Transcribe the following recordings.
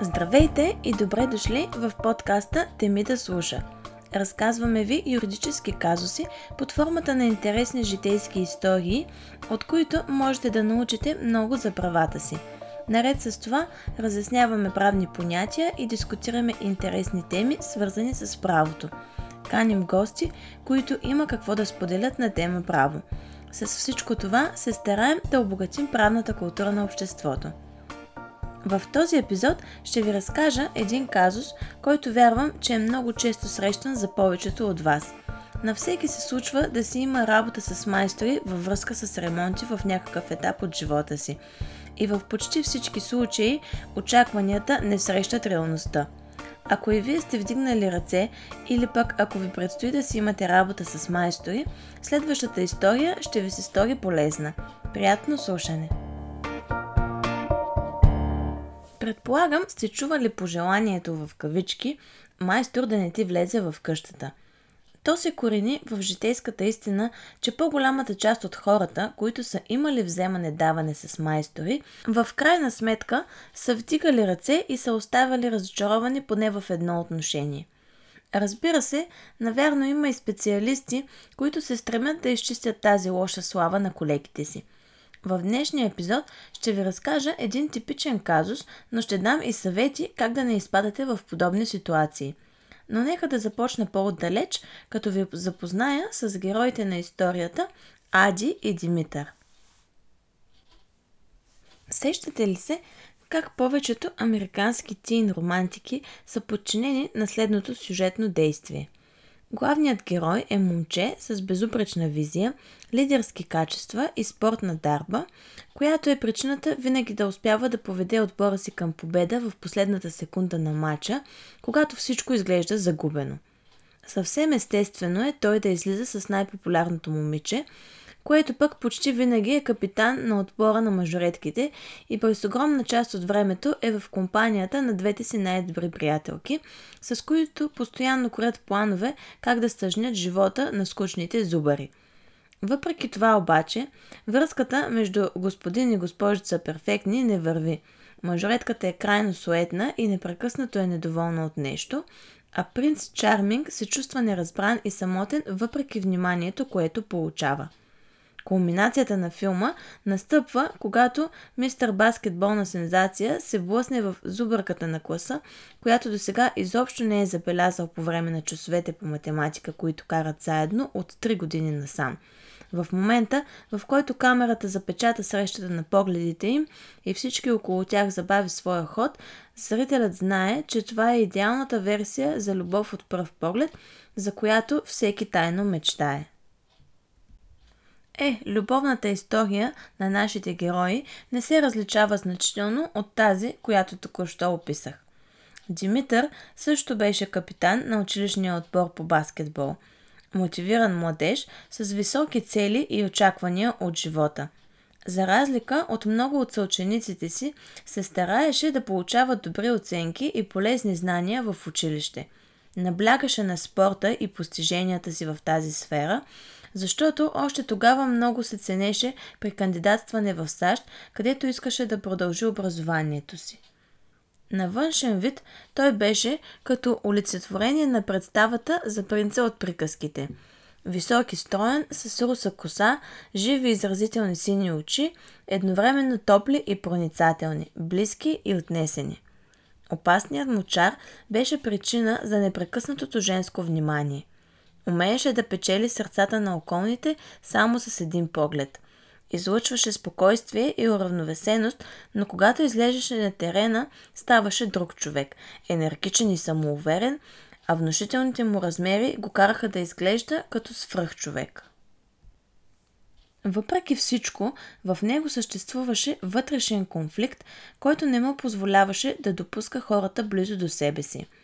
Здравейте и добре дошли в подкаста Теми да слуша. Разказваме ви юридически казуси под формата на интересни житейски истории, от които можете да научите много за правата си. Наред с това разясняваме правни понятия и дискутираме интересни теми, свързани с правото. Каним гости, които има какво да споделят на тема право. С всичко това се стараем да обогатим правната култура на обществото. В този епизод ще ви разкажа един казус, който вярвам, че е много често срещан за повечето от вас. На всеки се случва да си има работа с майстори във връзка с ремонти в някакъв етап от живота си. И в почти всички случаи очакванията не срещат реалността. Ако и вие сте вдигнали ръце или пък ако ви предстои да си имате работа с майстори, следващата история ще ви се стори полезна. Приятно слушане! Предполагам, сте чували пожеланието в кавички майстор да не ти влезе в къщата. То се корени в житейската истина, че по-голямата част от хората, които са имали вземане-даване с майстори, в крайна сметка са вдигали ръце и са оставали разочаровани поне в едно отношение. Разбира се, навярно има и специалисти, които се стремят да изчистят тази лоша слава на колегите си – в днешния епизод ще ви разкажа един типичен казус, но ще дам и съвети как да не изпадате в подобни ситуации. Но нека да започна по-отдалеч, като ви запозная с героите на историята Ади и Димитър. Сещате ли се как повечето американски тин романтики са подчинени на следното сюжетно действие? Главният герой е момче с безупречна визия, лидерски качества и спортна дарба, която е причината винаги да успява да поведе отбора си към победа в последната секунда на матча, когато всичко изглежда загубено. Съвсем естествено е той да излиза с най-популярното момиче, което пък почти винаги е капитан на отбора на мажоретките и през огромна част от времето е в компанията на двете си най-добри приятелки, с които постоянно корят планове как да стъжнят живота на скучните зубари. Въпреки това обаче, връзката между господин и госпожица перфектни не върви. Мажоретката е крайно суетна и непрекъснато е недоволна от нещо, а принц Чарминг се чувства неразбран и самотен въпреки вниманието, което получава. Кулминацията на филма настъпва, когато мистер баскетболна сензация се блъсне в зубърката на класа, която до сега изобщо не е забелязал по време на часовете по математика, които карат заедно от 3 години насам. В момента, в който камерата запечата срещата на погледите им и всички около тях забави своя ход, зрителят знае, че това е идеалната версия за любов от пръв поглед, за която всеки тайно мечтае. Е, любовната история на нашите герои не се различава значително от тази, която току-що описах. Димитър също беше капитан на училищния отбор по баскетбол. Мотивиран младеж с високи цели и очаквания от живота. За разлика от много от съучениците си, се стараеше да получава добри оценки и полезни знания в училище. Наблягаше на спорта и постиженията си в тази сфера – защото още тогава много се ценеше при кандидатстване в САЩ, където искаше да продължи образованието си. На външен вид той беше като олицетворение на представата за принца от приказките. Високи строен, с руса коса, живи изразителни сини очи, едновременно топли и проницателни, близки и отнесени. Опасният му чар беше причина за непрекъснатото женско внимание – Умееше да печели сърцата на околните само с един поглед. Излъчваше спокойствие и уравновесеност, но когато излежеше на терена, ставаше друг човек, енергичен и самоуверен, а внушителните му размери го караха да изглежда като свръхчовек. Въпреки всичко, в него съществуваше вътрешен конфликт, който не му позволяваше да допуска хората близо до себе си –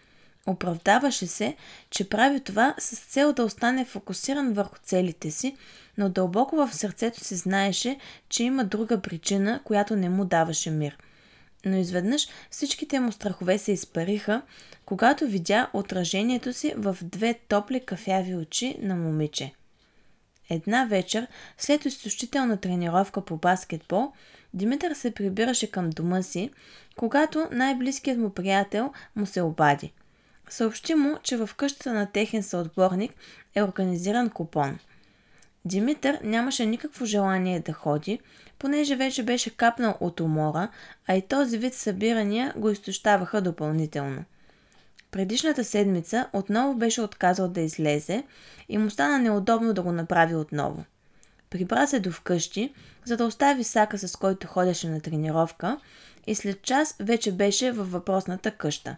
Оправдаваше се, че прави това с цел да остане фокусиран върху целите си, но дълбоко в сърцето си знаеше, че има друга причина, която не му даваше мир. Но изведнъж всичките му страхове се изпариха, когато видя отражението си в две топли кафяви очи на момиче. Една вечер, след изтощителна тренировка по баскетбол, Димитър се прибираше към дома си, когато най-близкият му приятел му се обади. Съобщи му, че в къщата на техен съотборник е организиран купон. Димитър нямаше никакво желание да ходи, понеже вече беше капнал от умора, а и този вид събирания го изтощаваха допълнително. Предишната седмица отново беше отказал да излезе и му стана неудобно да го направи отново. Прибра се до вкъщи, за да остави сака, с който ходеше на тренировка и след час вече беше във въпросната къща.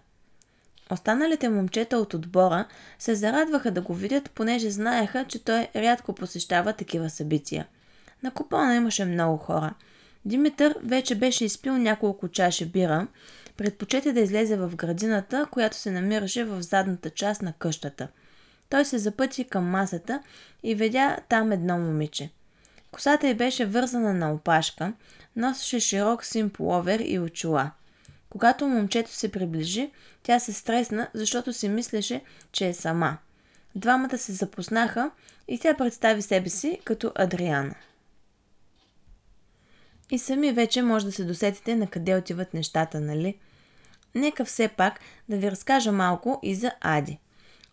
Останалите момчета от отбора се зарадваха да го видят, понеже знаеха, че той рядко посещава такива събития. На купона имаше много хора. Димитър вече беше изпил няколко чаши бира, предпочете да излезе в градината, която се намираше в задната част на къщата. Той се запъти към масата и видя там едно момиче. Косата й беше вързана на опашка, носеше широк син половер и очила. Когато момчето се приближи, тя се стресна, защото си мислеше, че е сама. Двамата се запознаха и тя представи себе си като Адриана. И сами вече може да се досетите на къде отиват нещата, нали? Нека все пак да ви разкажа малко и за Ади.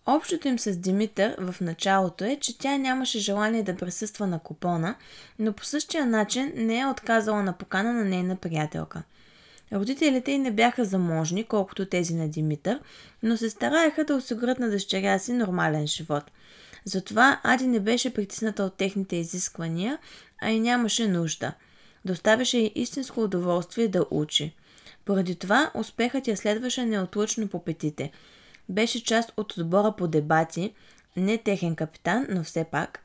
Общото им с Димитър в началото е, че тя нямаше желание да присъства на купона, но по същия начин не е отказала на покана на нейна приятелка. Родителите й не бяха заможни, колкото тези на Димитър, но се стараеха да осигурят на дъщеря си нормален живот. Затова Ади не беше притисната от техните изисквания, а и нямаше нужда. Доставяше й истинско удоволствие да учи. Поради това успехът я следваше неотлучно по петите – беше част от отбора по дебати, не техен капитан, но все пак,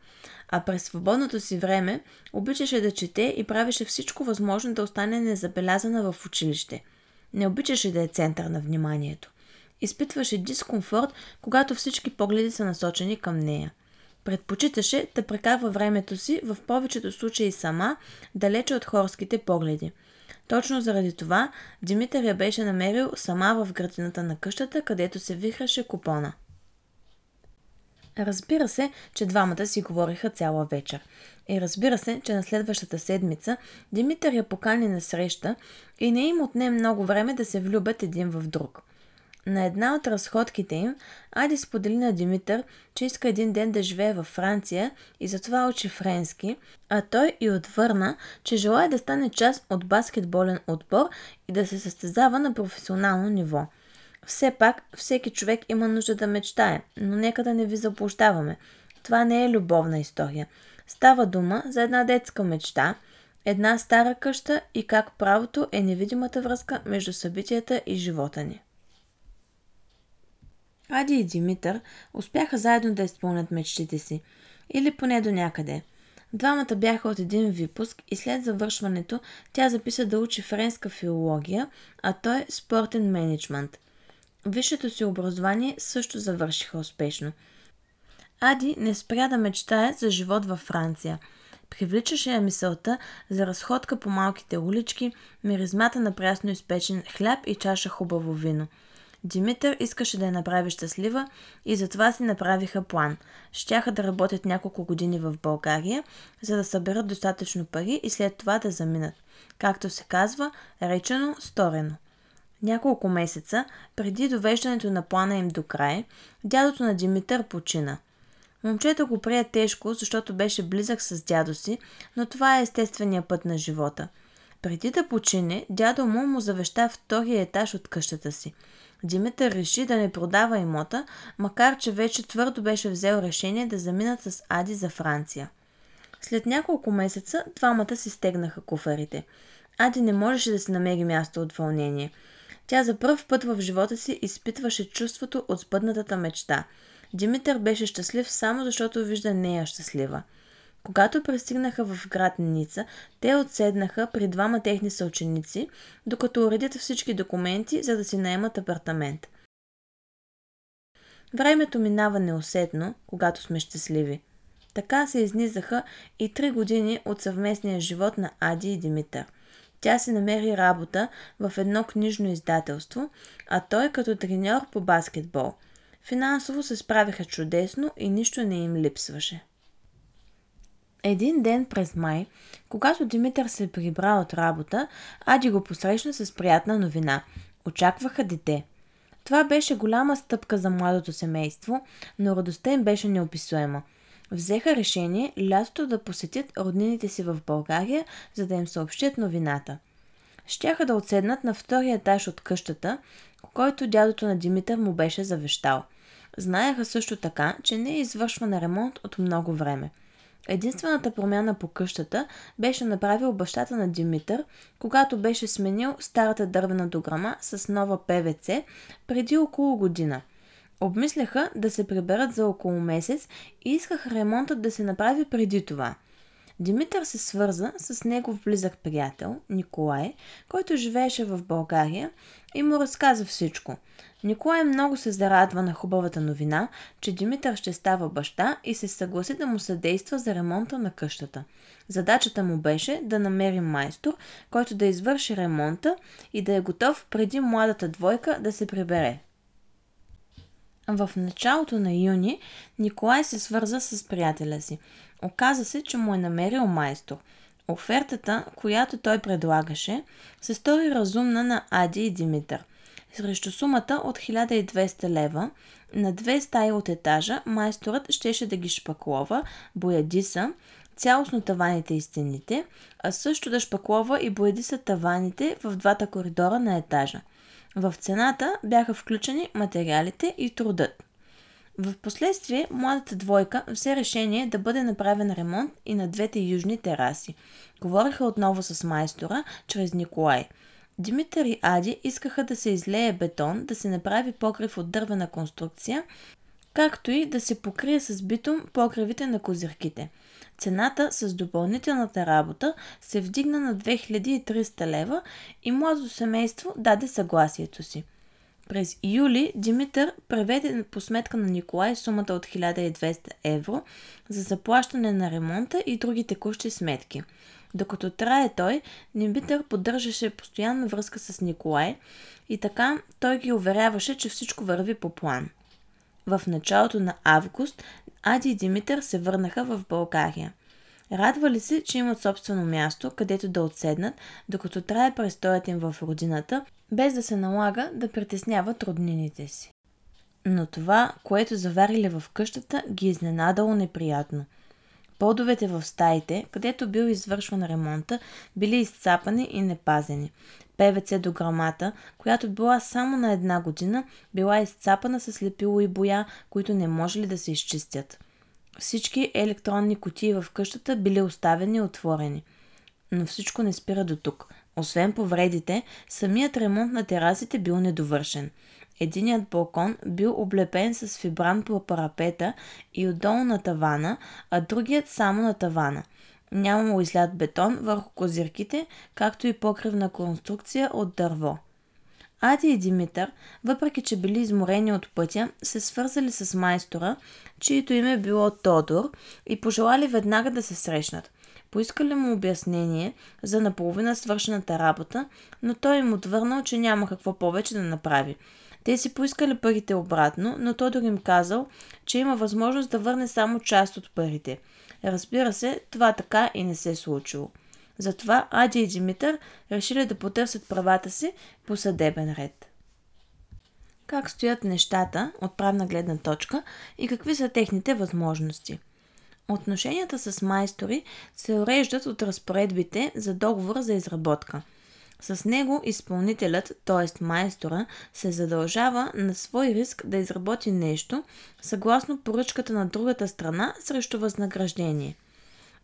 а през свободното си време обичаше да чете и правеше всичко възможно да остане незабелязана в училище. Не обичаше да е център на вниманието. Изпитваше дискомфорт, когато всички погледи са насочени към нея. Предпочиташе да прекарва времето си в повечето случаи сама, далече от хорските погледи – точно заради това Димитър я беше намерил сама в градината на къщата, където се вихраше купона. Разбира се, че двамата си говориха цяла вечер. И разбира се, че на следващата седмица Димитър я покани на среща и не им отне много време да се влюбят един в друг – на една от разходките им, Ади сподели на Димитър, че иска един ден да живее във Франция и затова учи френски, а той и отвърна, че желая да стане част от баскетболен отбор и да се състезава на професионално ниво. Все пак, всеки човек има нужда да мечтае, но нека да не ви заблуждаваме. Това не е любовна история. Става дума за една детска мечта, една стара къща и как правото е невидимата връзка между събитията и живота ни. Ади и Димитър успяха заедно да изпълнят мечтите си, или поне до някъде. Двамата бяха от един випуск и след завършването тя записа да учи френска филология, а той спортен менеджмент. Висшето си образование също завършиха успешно. Ади не спря да мечтае за живот във Франция. Привличаше я мисълта за разходка по малките улички, миризмата на прясно изпечен хляб и чаша хубаво вино – Димитър искаше да я направи щастлива и затова си направиха план. Щяха да работят няколко години в България, за да съберат достатъчно пари и след това да заминат. Както се казва, речено, сторено. Няколко месеца преди довеждането на плана им до край, дядото на Димитър почина. Момчето го прие тежко, защото беше близък с дядо си, но това е естествения път на живота. Преди да почине, дядо му му завеща втория етаж от къщата си – Димитър реши да не продава имота, макар че вече твърдо беше взел решение да заминат с Ади за Франция. След няколко месеца двамата си стегнаха куфарите. Ади не можеше да си намери място от вълнение. Тя за първ път в живота си изпитваше чувството от спъднатата мечта. Димитър беше щастлив само защото вижда нея щастлива. Когато пристигнаха в град Ница, те отседнаха при двама техни съученици, докато уредят всички документи, за да си наемат апартамент. Времето минава неусетно, когато сме щастливи. Така се изнизаха и три години от съвместния живот на Ади и Димитър. Тя си намери работа в едно книжно издателство, а той като треньор по баскетбол. Финансово се справиха чудесно и нищо не им липсваше. Един ден през май, когато Димитър се прибра от работа, Ади го посрещна с приятна новина. Очакваха дете. Това беше голяма стъпка за младото семейство, но радостта им беше неописуема. Взеха решение лятото да посетят роднините си в България, за да им съобщят новината. Щяха да отседнат на втория етаж от къщата, който дядото на Димитър му беше завещал. Знаеха също така, че не е извършван ремонт от много време – Единствената промяна по къщата беше направил бащата на Димитър, когато беше сменил старата дървена дограма с нова ПВЦ преди около година. Обмисляха да се приберат за около месец и искаха ремонтът да се направи преди това – Димитър се свърза с негов близък приятел, Николай, който живееше в България и му разказа всичко. Николай много се зарадва на хубавата новина, че Димитър ще става баща и се съгласи да му съдейства за ремонта на къщата. Задачата му беше да намери майстор, който да извърши ремонта и да е готов преди младата двойка да се прибере. В началото на юни Николай се свърза с приятеля си. Оказа се, че му е намерил майстор. Офертата, която той предлагаше, се стори разумна на Ади и Димитър. Срещу сумата от 1200 лева на две стаи от етажа майсторът щеше да ги шпаклова, боядиса, цялостно таваните и стените, а също да шпаклова и боядиса таваните в двата коридора на етажа. В цената бяха включени материалите и трудът. В последствие младата двойка взе решение да бъде направен ремонт и на двете южни тераси. Говориха отново с майстора чрез Николай. Димитър и Ади искаха да се излее бетон, да се направи покрив от дървена конструкция, както и да се покрие с битум покривите на козирките. Цената с допълнителната работа се вдигна на 2300 лева и младото семейство даде съгласието си. През юли Димитър преведе по сметка на Николай сумата от 1200 евро за заплащане на ремонта и други текущи сметки. Докато трае той, Димитър поддържаше постоянна връзка с Николай и така той ги уверяваше, че всичко върви по план. В началото на август Ади и Димитър се върнаха в България. Радвали се, че имат собствено място, където да отседнат, докато трае престоят им в родината, без да се налага да притесняват роднините си. Но това, което заварили в къщата, ги изненадало неприятно. Подовете в стаите, където бил извършван ремонта, били изцапани и непазени. ПВЦ до грамата, която била само на една година, била изцапана с лепило и боя, които не можели да се изчистят. Всички електронни кутии в къщата били оставени отворени. Но всичко не спира до тук. Освен повредите, самият ремонт на терасите бил недовършен. Единият балкон бил облепен с фибран по парапета и отдолу на тавана, а другият само на тавана. Нямало излят бетон върху козирките, както и покривна конструкция от дърво. Ади и Димитър, въпреки че били изморени от пътя, се свързали с майстора, чието име било Тодор, и пожелали веднага да се срещнат. Поискали му обяснение за наполовина свършената работа, но той им отвърнал, че няма какво повече да направи. Те си поискали парите обратно, но Тодор им казал, че има възможност да върне само част от парите. Разбира се, това така и не се е случило. Затова Ади и Димитър решили да потърсят правата си по съдебен ред. Как стоят нещата от правна гледна точка и какви са техните възможности? Отношенията с майстори се уреждат от разпоредбите за договора за изработка. С него изпълнителят, т.е. майстора, се задължава на свой риск да изработи нещо съгласно поръчката на другата страна срещу възнаграждение –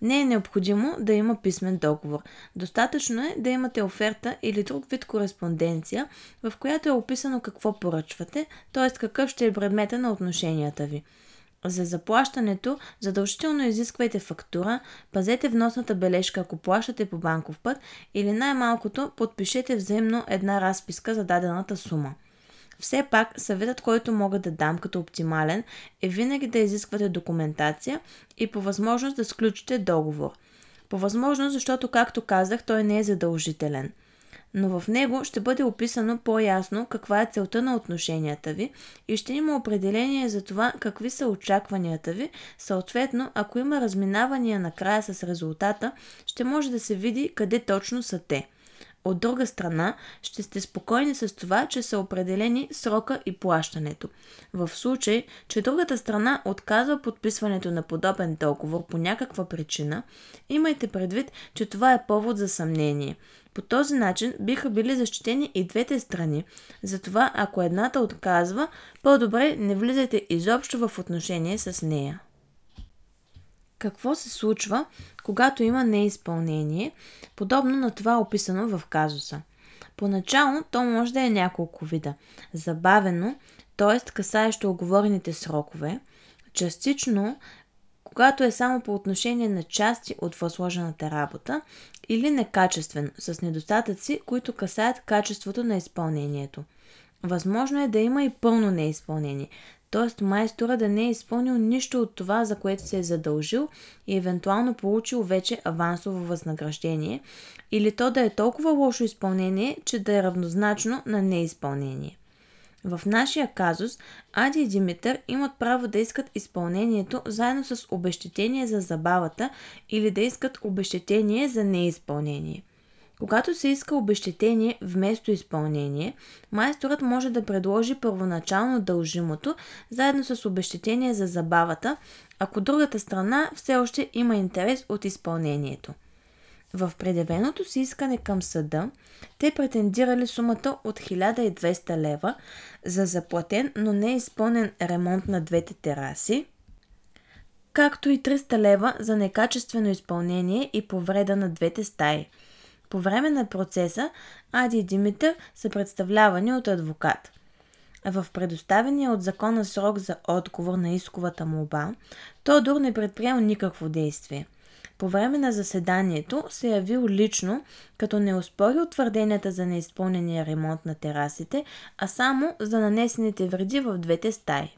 не е необходимо да има писмен договор. Достатъчно е да имате оферта или друг вид кореспонденция, в която е описано какво поръчвате, т.е. какъв ще е предмета на отношенията ви. За заплащането задължително изисквайте фактура, пазете вносната бележка, ако плащате по банков път или най-малкото подпишете взаимно една разписка за дадената сума. Все пак, съветът, който мога да дам като оптимален, е винаги да изисквате документация и по възможност да сключите договор. По възможност, защото, както казах, той не е задължителен. Но в него ще бъде описано по-ясно каква е целта на отношенията ви и ще има определение за това какви са очакванията ви. Съответно, ако има разминавания накрая с резултата, ще може да се види къде точно са те. От друга страна, ще сте спокойни с това, че са определени срока и плащането. В случай, че другата страна отказва подписването на подобен договор по някаква причина, имайте предвид, че това е повод за съмнение. По този начин биха били защитени и двете страни. Затова, ако едната отказва, по-добре не влизайте изобщо в отношение с нея. Какво се случва, когато има неизпълнение, подобно на това описано в казуса? Поначало то може да е няколко вида. Забавено, т.е. касаещо оговорените срокове, частично, когато е само по отношение на части от възложената работа, или некачествено, с недостатъци, които касаят качеството на изпълнението. Възможно е да има и пълно неизпълнение, т.е. майстора да не е изпълнил нищо от това, за което се е задължил и евентуално получил вече авансово възнаграждение, или то да е толкова лошо изпълнение, че да е равнозначно на неизпълнение. В нашия казус Ади и Димитър имат право да искат изпълнението заедно с обещетение за забавата или да искат обещетение за неизпълнение. Когато се иска обещетение вместо изпълнение, майсторът може да предложи първоначално дължимото, заедно с обещетение за забавата, ако другата страна все още има интерес от изпълнението. В предявеното си искане към съда, те претендирали сумата от 1200 лева за заплатен, но не изпълнен ремонт на двете тераси, както и 300 лева за некачествено изпълнение и повреда на двете стаи – по време на процеса Ади и Димитър са представлявани от адвокат. В предоставения от закона срок за отговор на исковата молба, Тодор не предприел никакво действие. По време на заседанието се е явил лично, като не успори твърденията за неизпълнения ремонт на терасите, а само за нанесените вреди в двете стаи.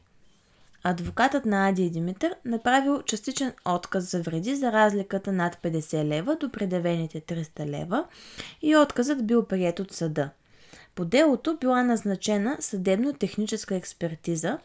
Адвокатът на Ади и Димитър направил частичен отказ за вреди за разликата над 50 лева до предявените 300 лева и отказът бил прият от съда. По делото била назначена съдебно-техническа експертиза,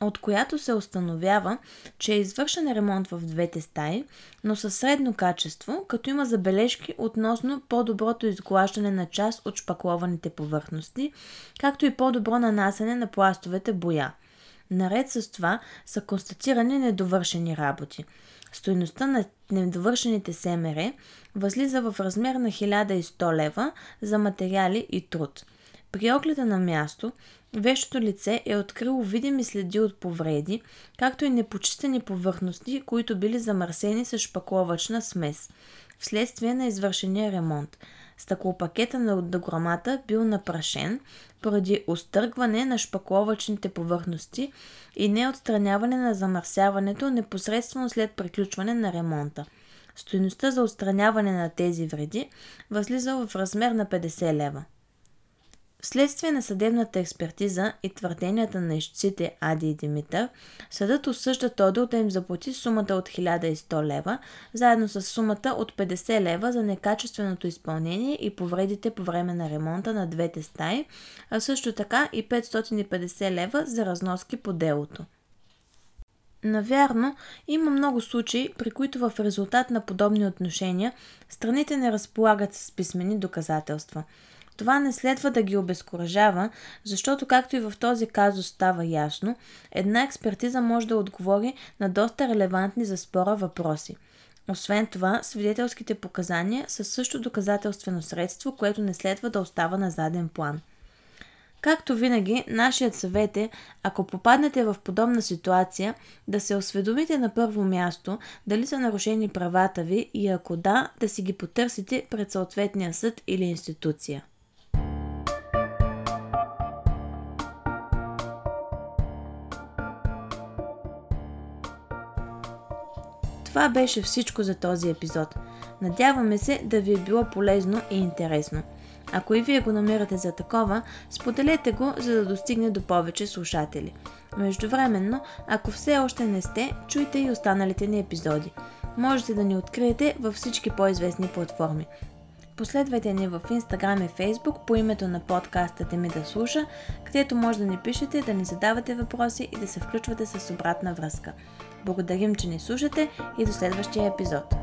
от която се установява, че е извършен ремонт в двете стаи, но със средно качество, като има забележки относно по-доброто изглаждане на част от шпаклованите повърхности, както и по-добро нанасене на пластовете боя – Наред с това са констатирани недовършени работи. Стоеността на недовършените СМР възлиза в размер на 1100 лева за материали и труд. При огледа на място, вещото лице е открило видими следи от повреди, както и непочистени повърхности, които били замърсени с шпакловачна смес, вследствие на извършения ремонт – Стъклопакета на дограмата бил напрашен поради остъргване на шпакловачните повърхности и неотстраняване на замърсяването непосредствено след приключване на ремонта. Стоеността за отстраняване на тези вреди възлиза в размер на 50 лева. Вследствие на съдебната експертиза и твърденията на ищците Ади и Димитър, съдът осъжда Тодор да им заплати сумата от 1100 лева, заедно с сумата от 50 лева за некачественото изпълнение и повредите по време на ремонта на двете стаи, а също така и 550 лева за разноски по делото. Навярно, има много случаи, при които в резултат на подобни отношения страните не разполагат с писмени доказателства – това не следва да ги обезкуражава, защото както и в този казус става ясно, една експертиза може да отговори на доста релевантни за спора въпроси. Освен това, свидетелските показания са също доказателствено средство, което не следва да остава на заден план. Както винаги, нашият съвет е, ако попаднете в подобна ситуация, да се осведомите на първо място дали са нарушени правата ви и ако да, да си ги потърсите пред съответния съд или институция. Това беше всичко за този епизод. Надяваме се да ви е било полезно и интересно. Ако и вие го намирате за такова, споделете го, за да достигне до повече слушатели. Междувременно, ако все още не сте, чуйте и останалите ни епизоди. Можете да ни откриете във всички по-известни платформи. Последвайте ни в Instagram и Facebook по името на подкаста Теми да слуша, където може да ни пишете, да ни задавате въпроси и да се включвате с обратна връзка. Благодарим, че ни слушате и до следващия епизод.